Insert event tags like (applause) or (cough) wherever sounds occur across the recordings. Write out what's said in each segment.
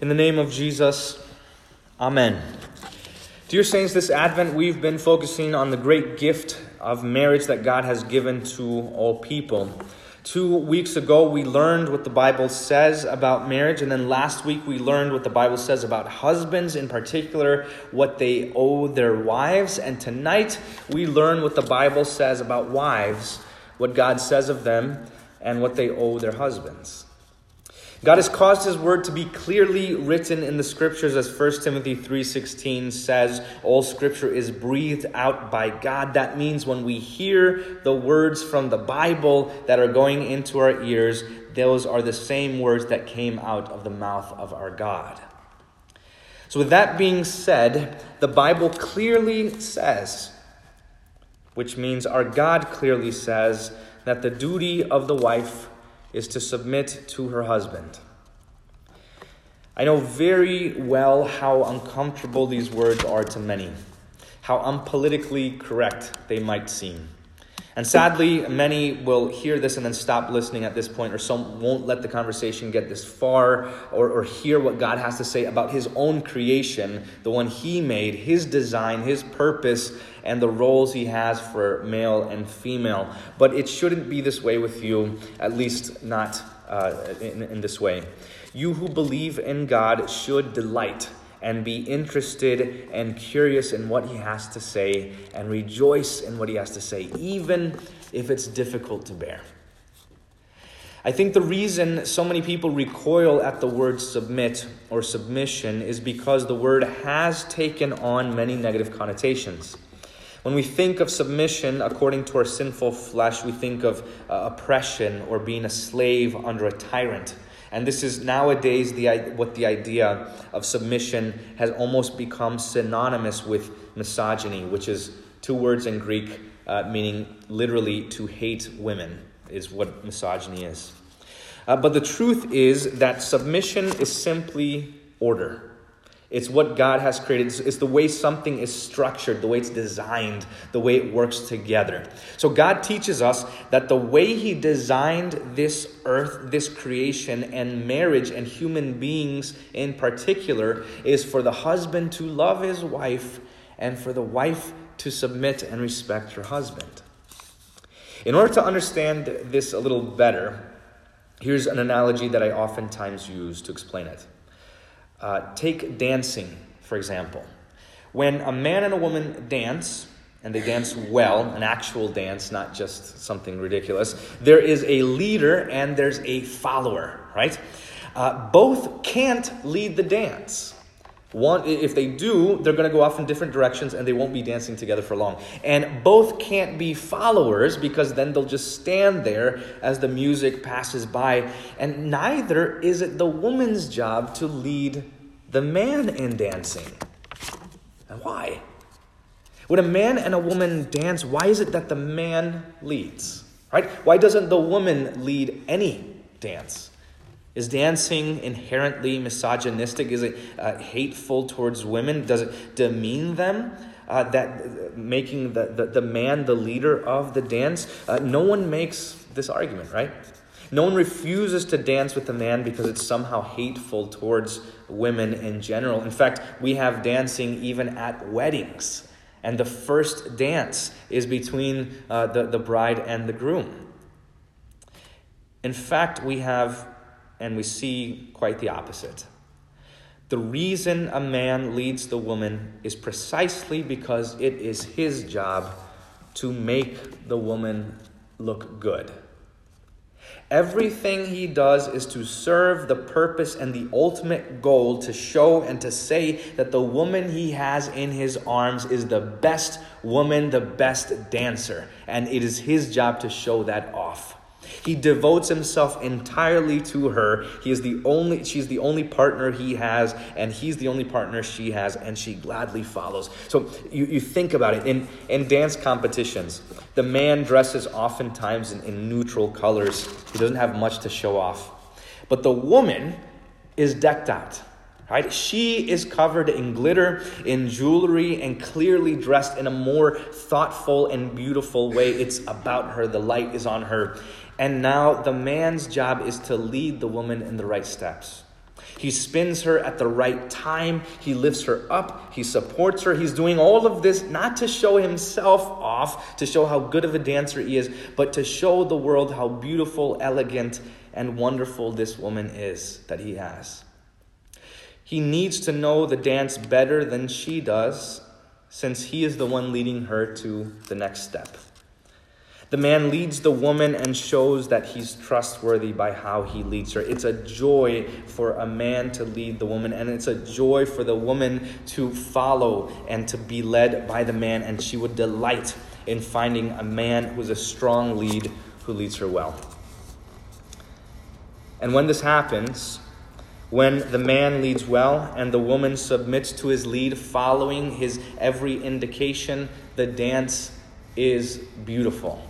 In the name of Jesus, Amen. Dear Saints, this Advent we've been focusing on the great gift of marriage that God has given to all people. Two weeks ago, we learned what the Bible says about marriage, and then last week, we learned what the Bible says about husbands, in particular, what they owe their wives. And tonight, we learn what the Bible says about wives, what God says of them, and what they owe their husbands. God has caused his word to be clearly written in the scriptures as 1 Timothy 3:16 says, all scripture is breathed out by God. That means when we hear the words from the Bible that are going into our ears, those are the same words that came out of the mouth of our God. So with that being said, the Bible clearly says, which means our God clearly says that the duty of the wife is to submit to her husband. I know very well how uncomfortable these words are to many, how unpolitically correct they might seem. And sadly, many will hear this and then stop listening at this point, or some won't let the conversation get this far, or, or hear what God has to say about His own creation, the one He made, His design, His purpose, and the roles He has for male and female. But it shouldn't be this way with you, at least not uh, in, in this way. You who believe in God should delight and be interested and curious in what he has to say and rejoice in what he has to say, even if it's difficult to bear. I think the reason so many people recoil at the word submit or submission is because the word has taken on many negative connotations. When we think of submission according to our sinful flesh, we think of uh, oppression or being a slave under a tyrant. And this is nowadays the, what the idea of submission has almost become synonymous with misogyny, which is two words in Greek uh, meaning literally to hate women, is what misogyny is. Uh, but the truth is that submission is simply order. It's what God has created. It's, the way something is structured, the way it's designed, the way it works together. So God teaches us that the way He designed this earth, this creation, and marriage and human beings in particular is for the husband to love his wife and for the wife to submit and respect her husband. In order to understand this a little better, here's an analogy that I oftentimes use to explain it. Uh, take dancing, for example. When a man and a woman dance, and they dance well, an actual dance, not just something ridiculous, there is a leader and there's a follower, right? Uh, both can't lead the dance. One, if they do, they're going to go off in different directions and they won't be dancing together for long. And both can't be followers because then they'll just stand there as the music passes by. And neither is it the woman's job to lead the man in dancing. And why? When a man and a woman dance, why is it that the man leads? Right? Why doesn't the woman lead any dance? Is dancing inherently misogynistic? Is it uh, hateful towards women? Does it demean them? Uh, that uh, making the, the, the, man the leader of the dance? Uh, no one makes this argument, right? No one refuses to dance with a man because it's somehow hateful towards women in general. In fact, we have dancing even at weddings. And the first dance is between uh, the, the bride and the groom. In fact, we have, and we see quite the opposite. The reason a man leads the woman is precisely because it is his job to make the woman look good. Everything he does is to serve the purpose and the ultimate goal to show and to say that the woman he has in his arms is the best woman, the best dancer. And it is his job to show that off. He devotes himself entirely to her. He is the only she's the only partner he has, and he's the only partner she has, and she gladly follows. So you, you think about it. In in dance competitions, the man dresses oftentimes in, in neutral colors. He doesn't have much to show off. But the woman is decked out. Right? She is covered in glitter, in jewelry, and clearly dressed in a more thoughtful and beautiful way. It's about her. The light is on her. And now the man's job is to lead the woman in the right steps, He spins her at the right time. He lifts her up. He supports her. He's doing all of this not to show himself off, to show how good of a dancer he is, but to show the world how beautiful, elegant, and wonderful this woman is that he has. He needs to know the dance better than she does, since he is the one leading her to the next step. The man leads the woman and shows that he's trustworthy by how he leads her. It's a joy for a man to lead the woman, and it's a joy for the woman to follow and to be led by the man, and she would delight in finding a man who's a strong lead who leads her well. And when this happens, when the man leads well and the woman submits to his lead, following his every indication, the dance is beautiful.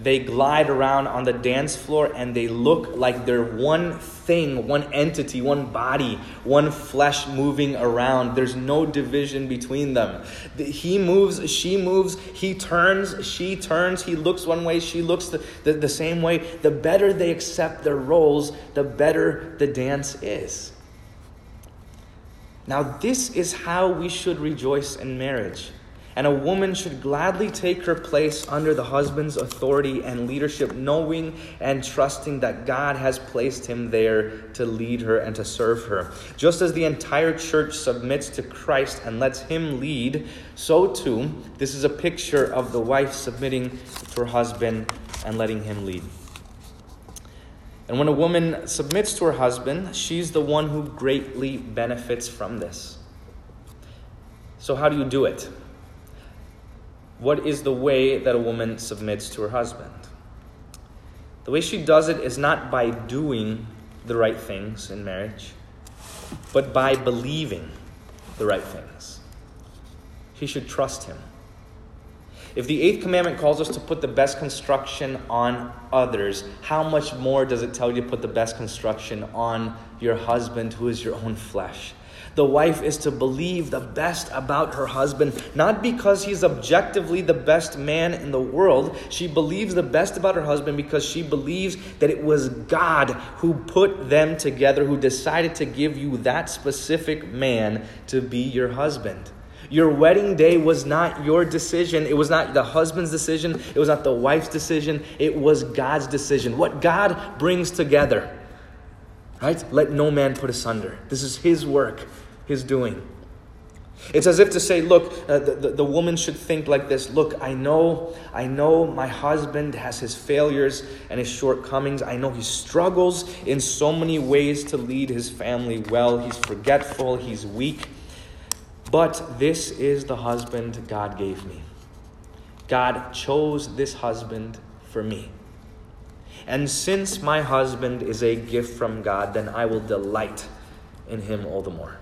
They glide around on the dance floor and they look like they're one thing, one entity, one body, one flesh moving around. There's no division between them. He moves, she moves, he turns, she turns, he looks one way, she looks the, the, the same way. The better they accept their roles, the better the dance is. Now, this is how we should rejoice in marriage and a woman should gladly take her place under the husband's authority and leadership, knowing and trusting that God has placed him there to lead her and to serve her. Just as the entire church submits to Christ and lets him lead, so too, this is a picture of the wife submitting to her husband and letting him lead. And when a woman submits to her husband, she's the one who greatly benefits from this. So, how do you do it? What is the way that a woman submits to her husband? The way she does it is not by doing the right things in marriage, but by believing the right things. She should trust him. If the eighth commandment calls us to put the best construction on others, how much more does it tell you to put the best construction on your husband who is your own flesh? The wife is to believe the best about her husband, not because he's objectively the best man in the world. She believes the best about her husband because she believes that it was God who put them together, who decided to give you that specific man to be your husband. Your wedding day was not your decision. It was not the husband's decision. It was not the wife's decision. It was God's decision. What God brings together, right? Let no man put asunder. This is His work his doing. It's as if to say, look, uh, the, the, the, woman should think like this Look, I know, I know my husband has his failures and his shortcomings. I know he struggles in so many ways to lead his family well. He's forgetful, he's weak. But this is the husband God gave me. God chose this husband for me. And since my husband is a gift from God, then I will delight in him all the more.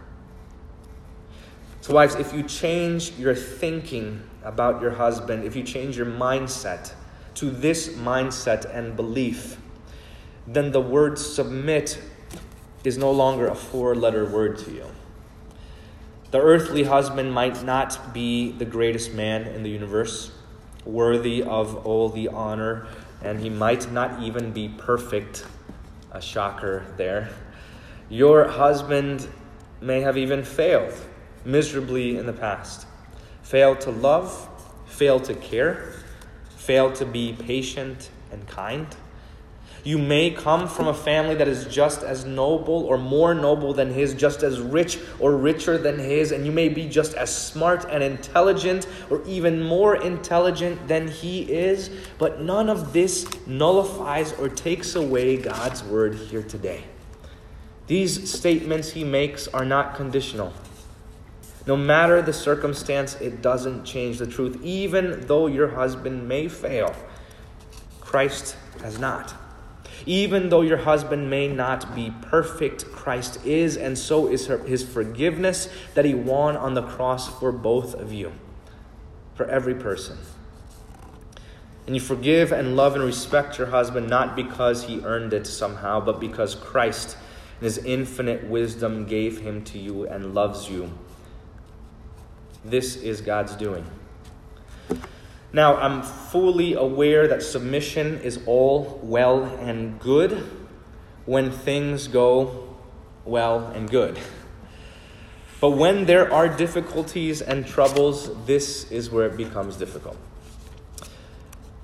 So, wives, if you change your thinking about your husband, if you change your mindset to this mindset and belief, then the word submit is no longer a four letter word to you. The earthly husband might not be the greatest man in the universe, worthy of all the honor, and he might not even be perfect. A shocker there. Your husband may have even failed miserably in the past, failed to love, failed to care, failed to be patient and kind. You may come from a family that is just as noble or more noble than his, just as rich or richer than his, and you may be just as smart and intelligent or even more intelligent than he is, but none of this nullifies or takes away God's word here today. These statements he makes are not conditional. No matter the circumstance, it doesn't change the truth. Even though your husband may fail, Christ has not. Even though your husband may not be perfect, Christ is, and so is her, his forgiveness that he won on the cross for both of you, for every person. And you forgive and love and respect your husband not because he earned it somehow, but because Christ, in his infinite wisdom, gave him to you and loves you this is God's doing. Now, I'm fully aware that submission is all well and good when things go well and good. But when there are difficulties and troubles, this is where it becomes difficult.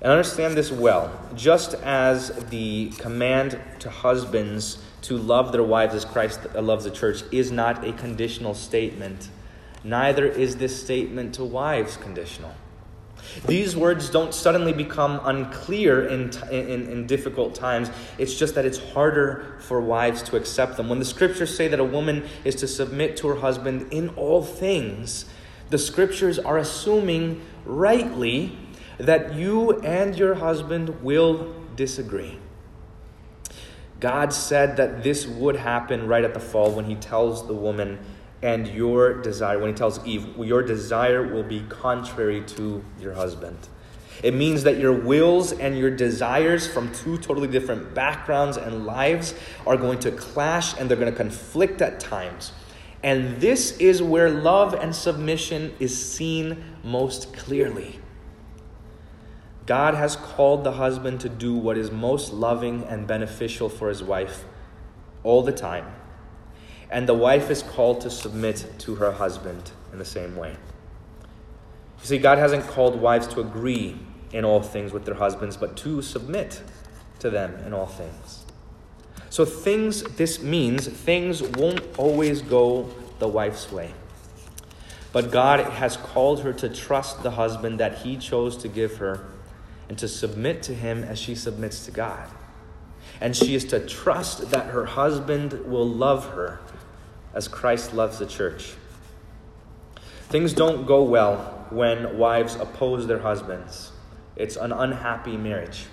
And understand this well. Just as the command to husbands to love their wives as Christ loves the church is not a conditional statement, neither is this statement to wives conditional. These words don't suddenly become unclear in, in, in, difficult times. It's just that it's harder for wives to accept them. When the scriptures say that a woman is to submit to her husband in all things, the scriptures are assuming rightly that you and your husband will disagree. God said that this would happen right at the fall when he tells the woman, and your desire, when he tells Eve, your desire will be contrary to your husband. It means that your wills and your desires from two totally different backgrounds and lives are going to clash and they're going to conflict at times. And this is where love and submission is seen most clearly. God has called the husband to do what is most loving and beneficial for his wife all the time. And the wife is called to submit to her husband in the same way. You see, God hasn't called wives to agree in all things with their husbands, but to submit to them in all things. So, things, this means things won't always go the wife's way. But God has called her to trust the husband that he chose to give her and to submit to him as she submits to God. And she is to trust that her husband will love her as Christ loves the church. Things don't go well when wives oppose their husbands. It's an unhappy marriage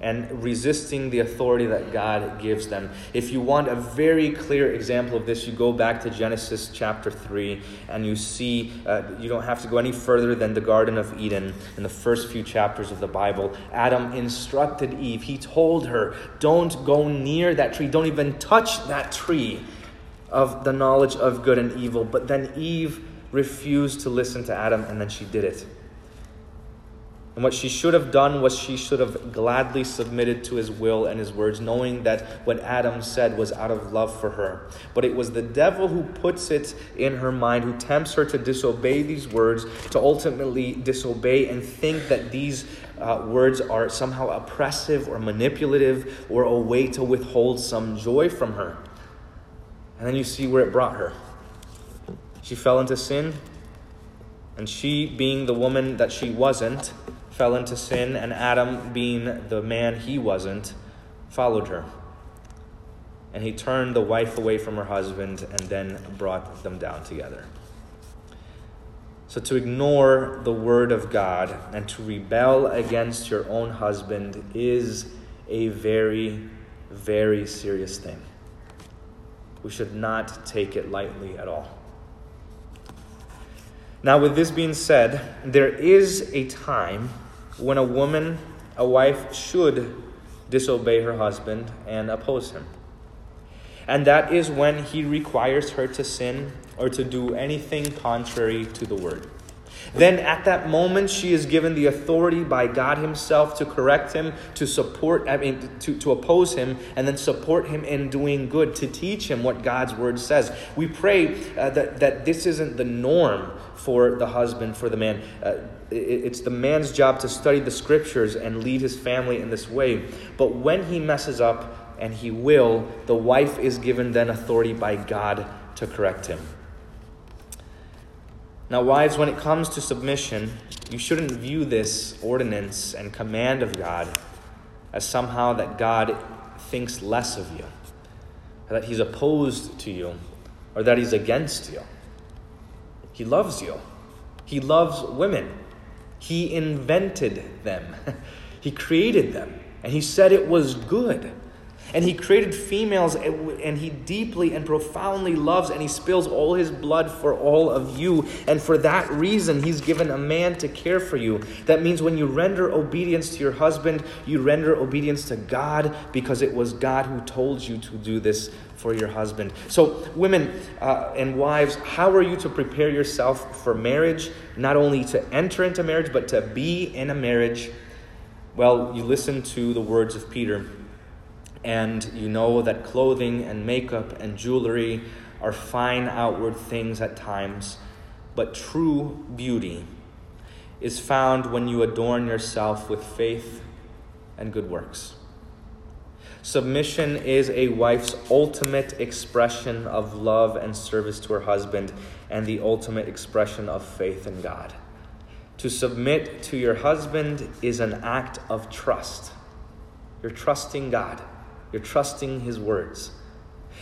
and resisting the authority that God gives them. If you want a very clear example of this, you go back to Genesis chapter 3 and you see, uh, you don't have to go any further than the Garden of Eden in the first few chapters of the Bible. Adam instructed Eve, he told her, Don't go near that tree, don't even touch that tree of the knowledge of good and evil. But then Eve refused to listen to Adam and then she did it. And what she should have done was she should have gladly submitted to his will and his words, knowing that what Adam said was out of love for her. But it was the devil who puts it in her mind, who tempts her to disobey these words, to ultimately disobey and think that these uh, words are somehow oppressive or manipulative or a way to withhold some joy from her. And then you see where it brought her. She fell into sin, and she, being the woman that she wasn't, fell into sin, and Adam, being the man he wasn't, followed her. And he turned the wife away from her husband and then brought them down together. So, to ignore the word of God and to rebel against your own husband is a very, very serious thing. We should not take it lightly at all. Now, with this being said, there is a time when a woman, a wife, should disobey her husband and oppose him. And that is when he requires her to sin or to do anything contrary to the word. Then at that moment, she is given the authority by God Himself to correct him, to support, I mean, to, to oppose him, and then support him in doing good, to teach him what God's word says. We pray uh, that, that this isn't the norm for the husband, for the man. Uh, it's the man's job to study the scriptures and lead his family in this way. But when he messes up, and he will, the wife is given then authority by God to correct him. Now, wives, when it comes to submission, you shouldn't view this ordinance and command of God as somehow that God thinks less of you, that he's opposed to you, or that he's against you. He loves you. He loves women. He invented them. (laughs) he created them. And he said it was good. And he created females, and he deeply and profoundly loves, and he spills all his blood for all of you. And for that reason, he's given a man to care for you. That means when you render obedience to your husband, you render obedience to God because it was God who told you to do this for your husband. So, women uh, and wives, how are you to prepare yourself for marriage? Not only to enter into marriage, but to be in a marriage. Well, you listen to the words of Peter And you know that clothing and makeup and jewelry are fine outward things at times, but true beauty is found when you adorn yourself with faith and good works. Submission is a wife's ultimate expression of love and service to her husband and the ultimate expression of faith in God. To submit to your husband is an act of trust. You're trusting God, you're trusting His words.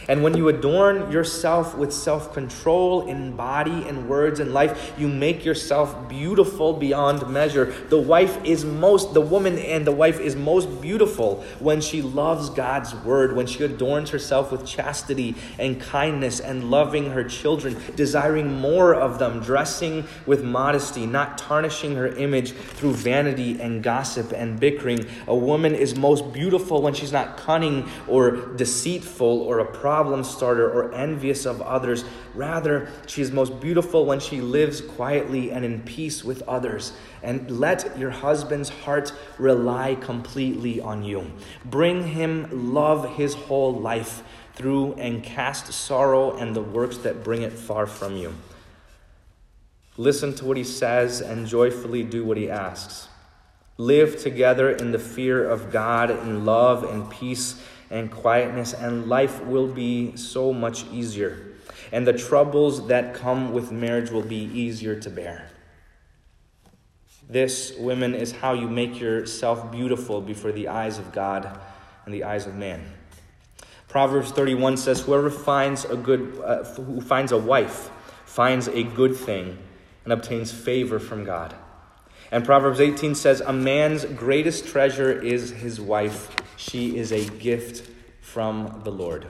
And when you adorn yourself with self control in body and words and life, you make yourself beautiful beyond measure. The wife is most, the woman and the wife is most beautiful when she loves God's word, when she adorns herself with chastity and kindness and loving her children, desiring more of them, dressing with modesty, not tarnishing her image through vanity and gossip and bickering. A woman is most beautiful when she's not cunning or deceitful or a problem starter or envious of others. Rather, she is most beautiful when she lives quietly and in peace with others. And let your husband's heart rely completely on you. Bring him love his whole life through and cast sorrow and the works that bring it far from you. Listen to what he says and joyfully do what he asks. Live together in the fear of God, in love and peace and quietness, and life will be so much easier. And the troubles that come with marriage will be easier to bear. This, women, is how you make yourself beautiful before the eyes of God and the eyes of man. Proverbs 31 says, Whoever finds a good, uh, who finds a wife finds a good thing and obtains favor from God. And Proverbs 18 says, A man's greatest treasure is his wife. She is a gift from the Lord.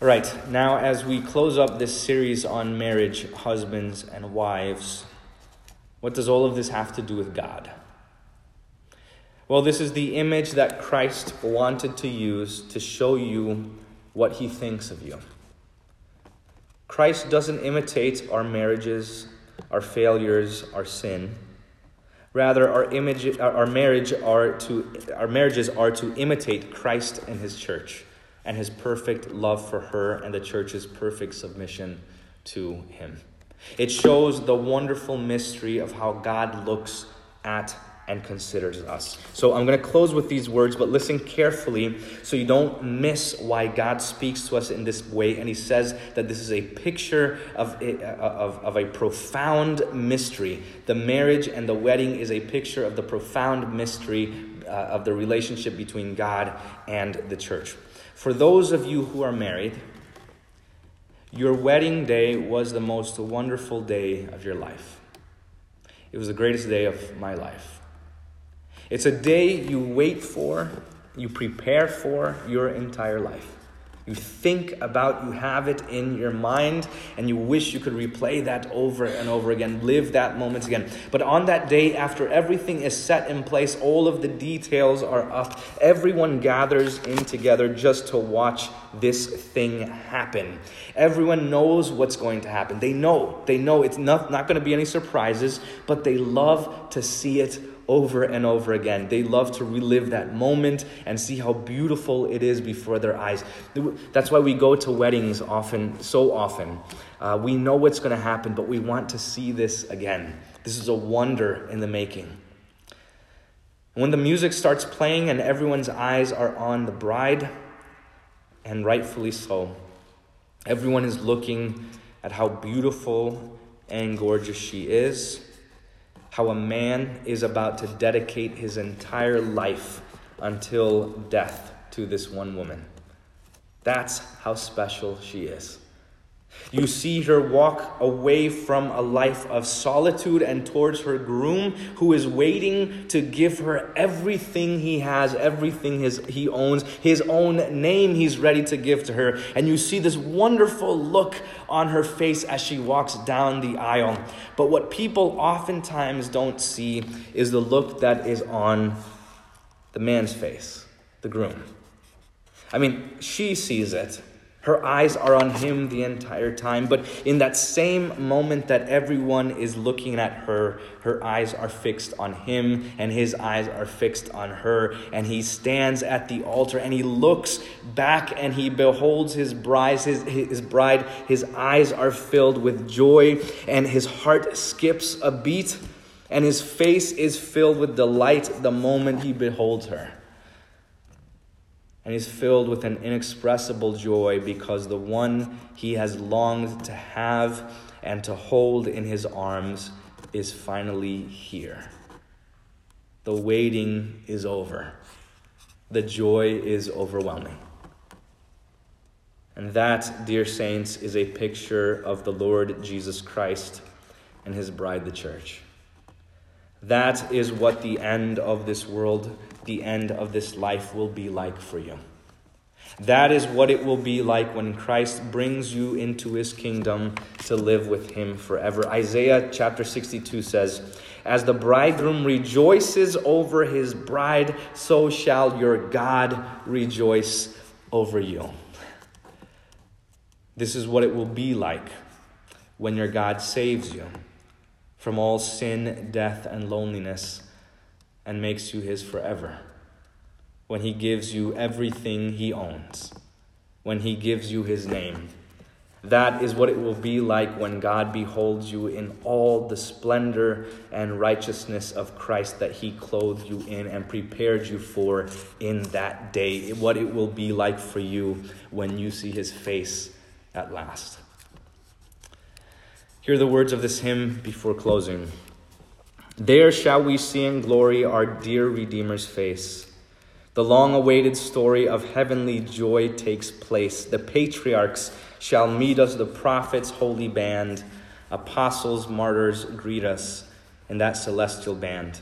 All right, now as we close up this series on marriage, husbands and wives, what does all of this have to do with God? Well, this is the image that Christ wanted to use to show you what he thinks of you. Christ doesn't imitate our marriages, our failures, our sin. Rather, our, image, our, marriage are to, our marriages are to imitate Christ and his church and his perfect love for her and the church's perfect submission to him. It shows the wonderful mystery of how God looks at and considers us. So I'm going to close with these words, but listen carefully so you don't miss why God speaks to us in this way. And He says that this is a picture of a, of, of a profound mystery. The marriage and the wedding is a picture of the profound mystery uh, of the relationship between God and the church. For those of you who are married, your wedding day was the most wonderful day of your life. It was the greatest day of my life. It's a day you wait for, you prepare for your entire life. You think about, you have it in your mind, and you wish you could replay that over and over again, live that moment again. But on that day, after everything is set in place, all of the details are up, everyone gathers in together just to watch this thing happen. Everyone knows what's going to happen. They know, they know it's not, not going to be any surprises, but they love to see it over and over again. They love to relive that moment and see how beautiful it is before their eyes. That's why we go to weddings often, so often. Uh, we know what's going to happen, but we want to see this again. This is a wonder in the making. When the music starts playing and everyone's eyes are on the bride, and rightfully so, everyone is looking at how beautiful and gorgeous she is how a man is about to dedicate his entire life until death to this one woman. That's how special she is. You see her walk away from a life of solitude and towards her groom, who is waiting to give her everything he has, everything his, he owns, his own name he's ready to give to her. And you see this wonderful look on her face as she walks down the aisle. But what people oftentimes don't see is the look that is on the man's face, the groom. I mean, she sees it Her eyes are on him the entire time. But in that same moment that everyone is looking at her, her eyes are fixed on him, and his eyes are fixed on her. And he stands at the altar and he looks back and he beholds his bride. His, his bride, his eyes are filled with joy, and his heart skips a beat, and his face is filled with delight the moment he beholds her and he's filled with an inexpressible joy because the one he has longed to have and to hold in his arms is finally here. The waiting is over. The joy is overwhelming. And that, dear saints, is a picture of the Lord Jesus Christ and his bride, the church. That is what the end of this world the end of this life will be like for you. That is what it will be like when Christ brings you into his kingdom to live with him forever. Isaiah chapter 62 says, As the bridegroom rejoices over his bride, so shall your God rejoice over you. This is what it will be like when your God saves you from all sin, death, and loneliness and makes you his forever. When he gives you everything he owns, when he gives you his name. That is what it will be like when God beholds you in all the splendor and righteousness of Christ that He clothed you in and prepared you for in that day. What it will be like for you when you see His face at last. Hear the words of this hymn before closing. There shall we see in glory our dear Redeemer's face. The long awaited story of heavenly joy takes place. The patriarchs shall meet us, the prophets' holy band. Apostles, martyrs greet us in that celestial band.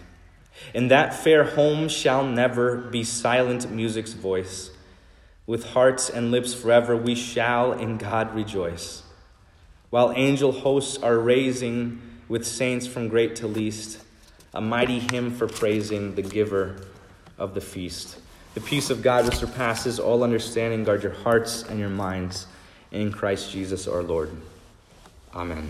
In that fair home shall never be silent music's voice. With hearts and lips forever we shall in God rejoice. While angel hosts are raising with saints from great to least, a mighty hymn for praising the giver of the feast. The peace of God which surpasses all understanding guard your hearts and your minds in Christ Jesus our Lord. Amen.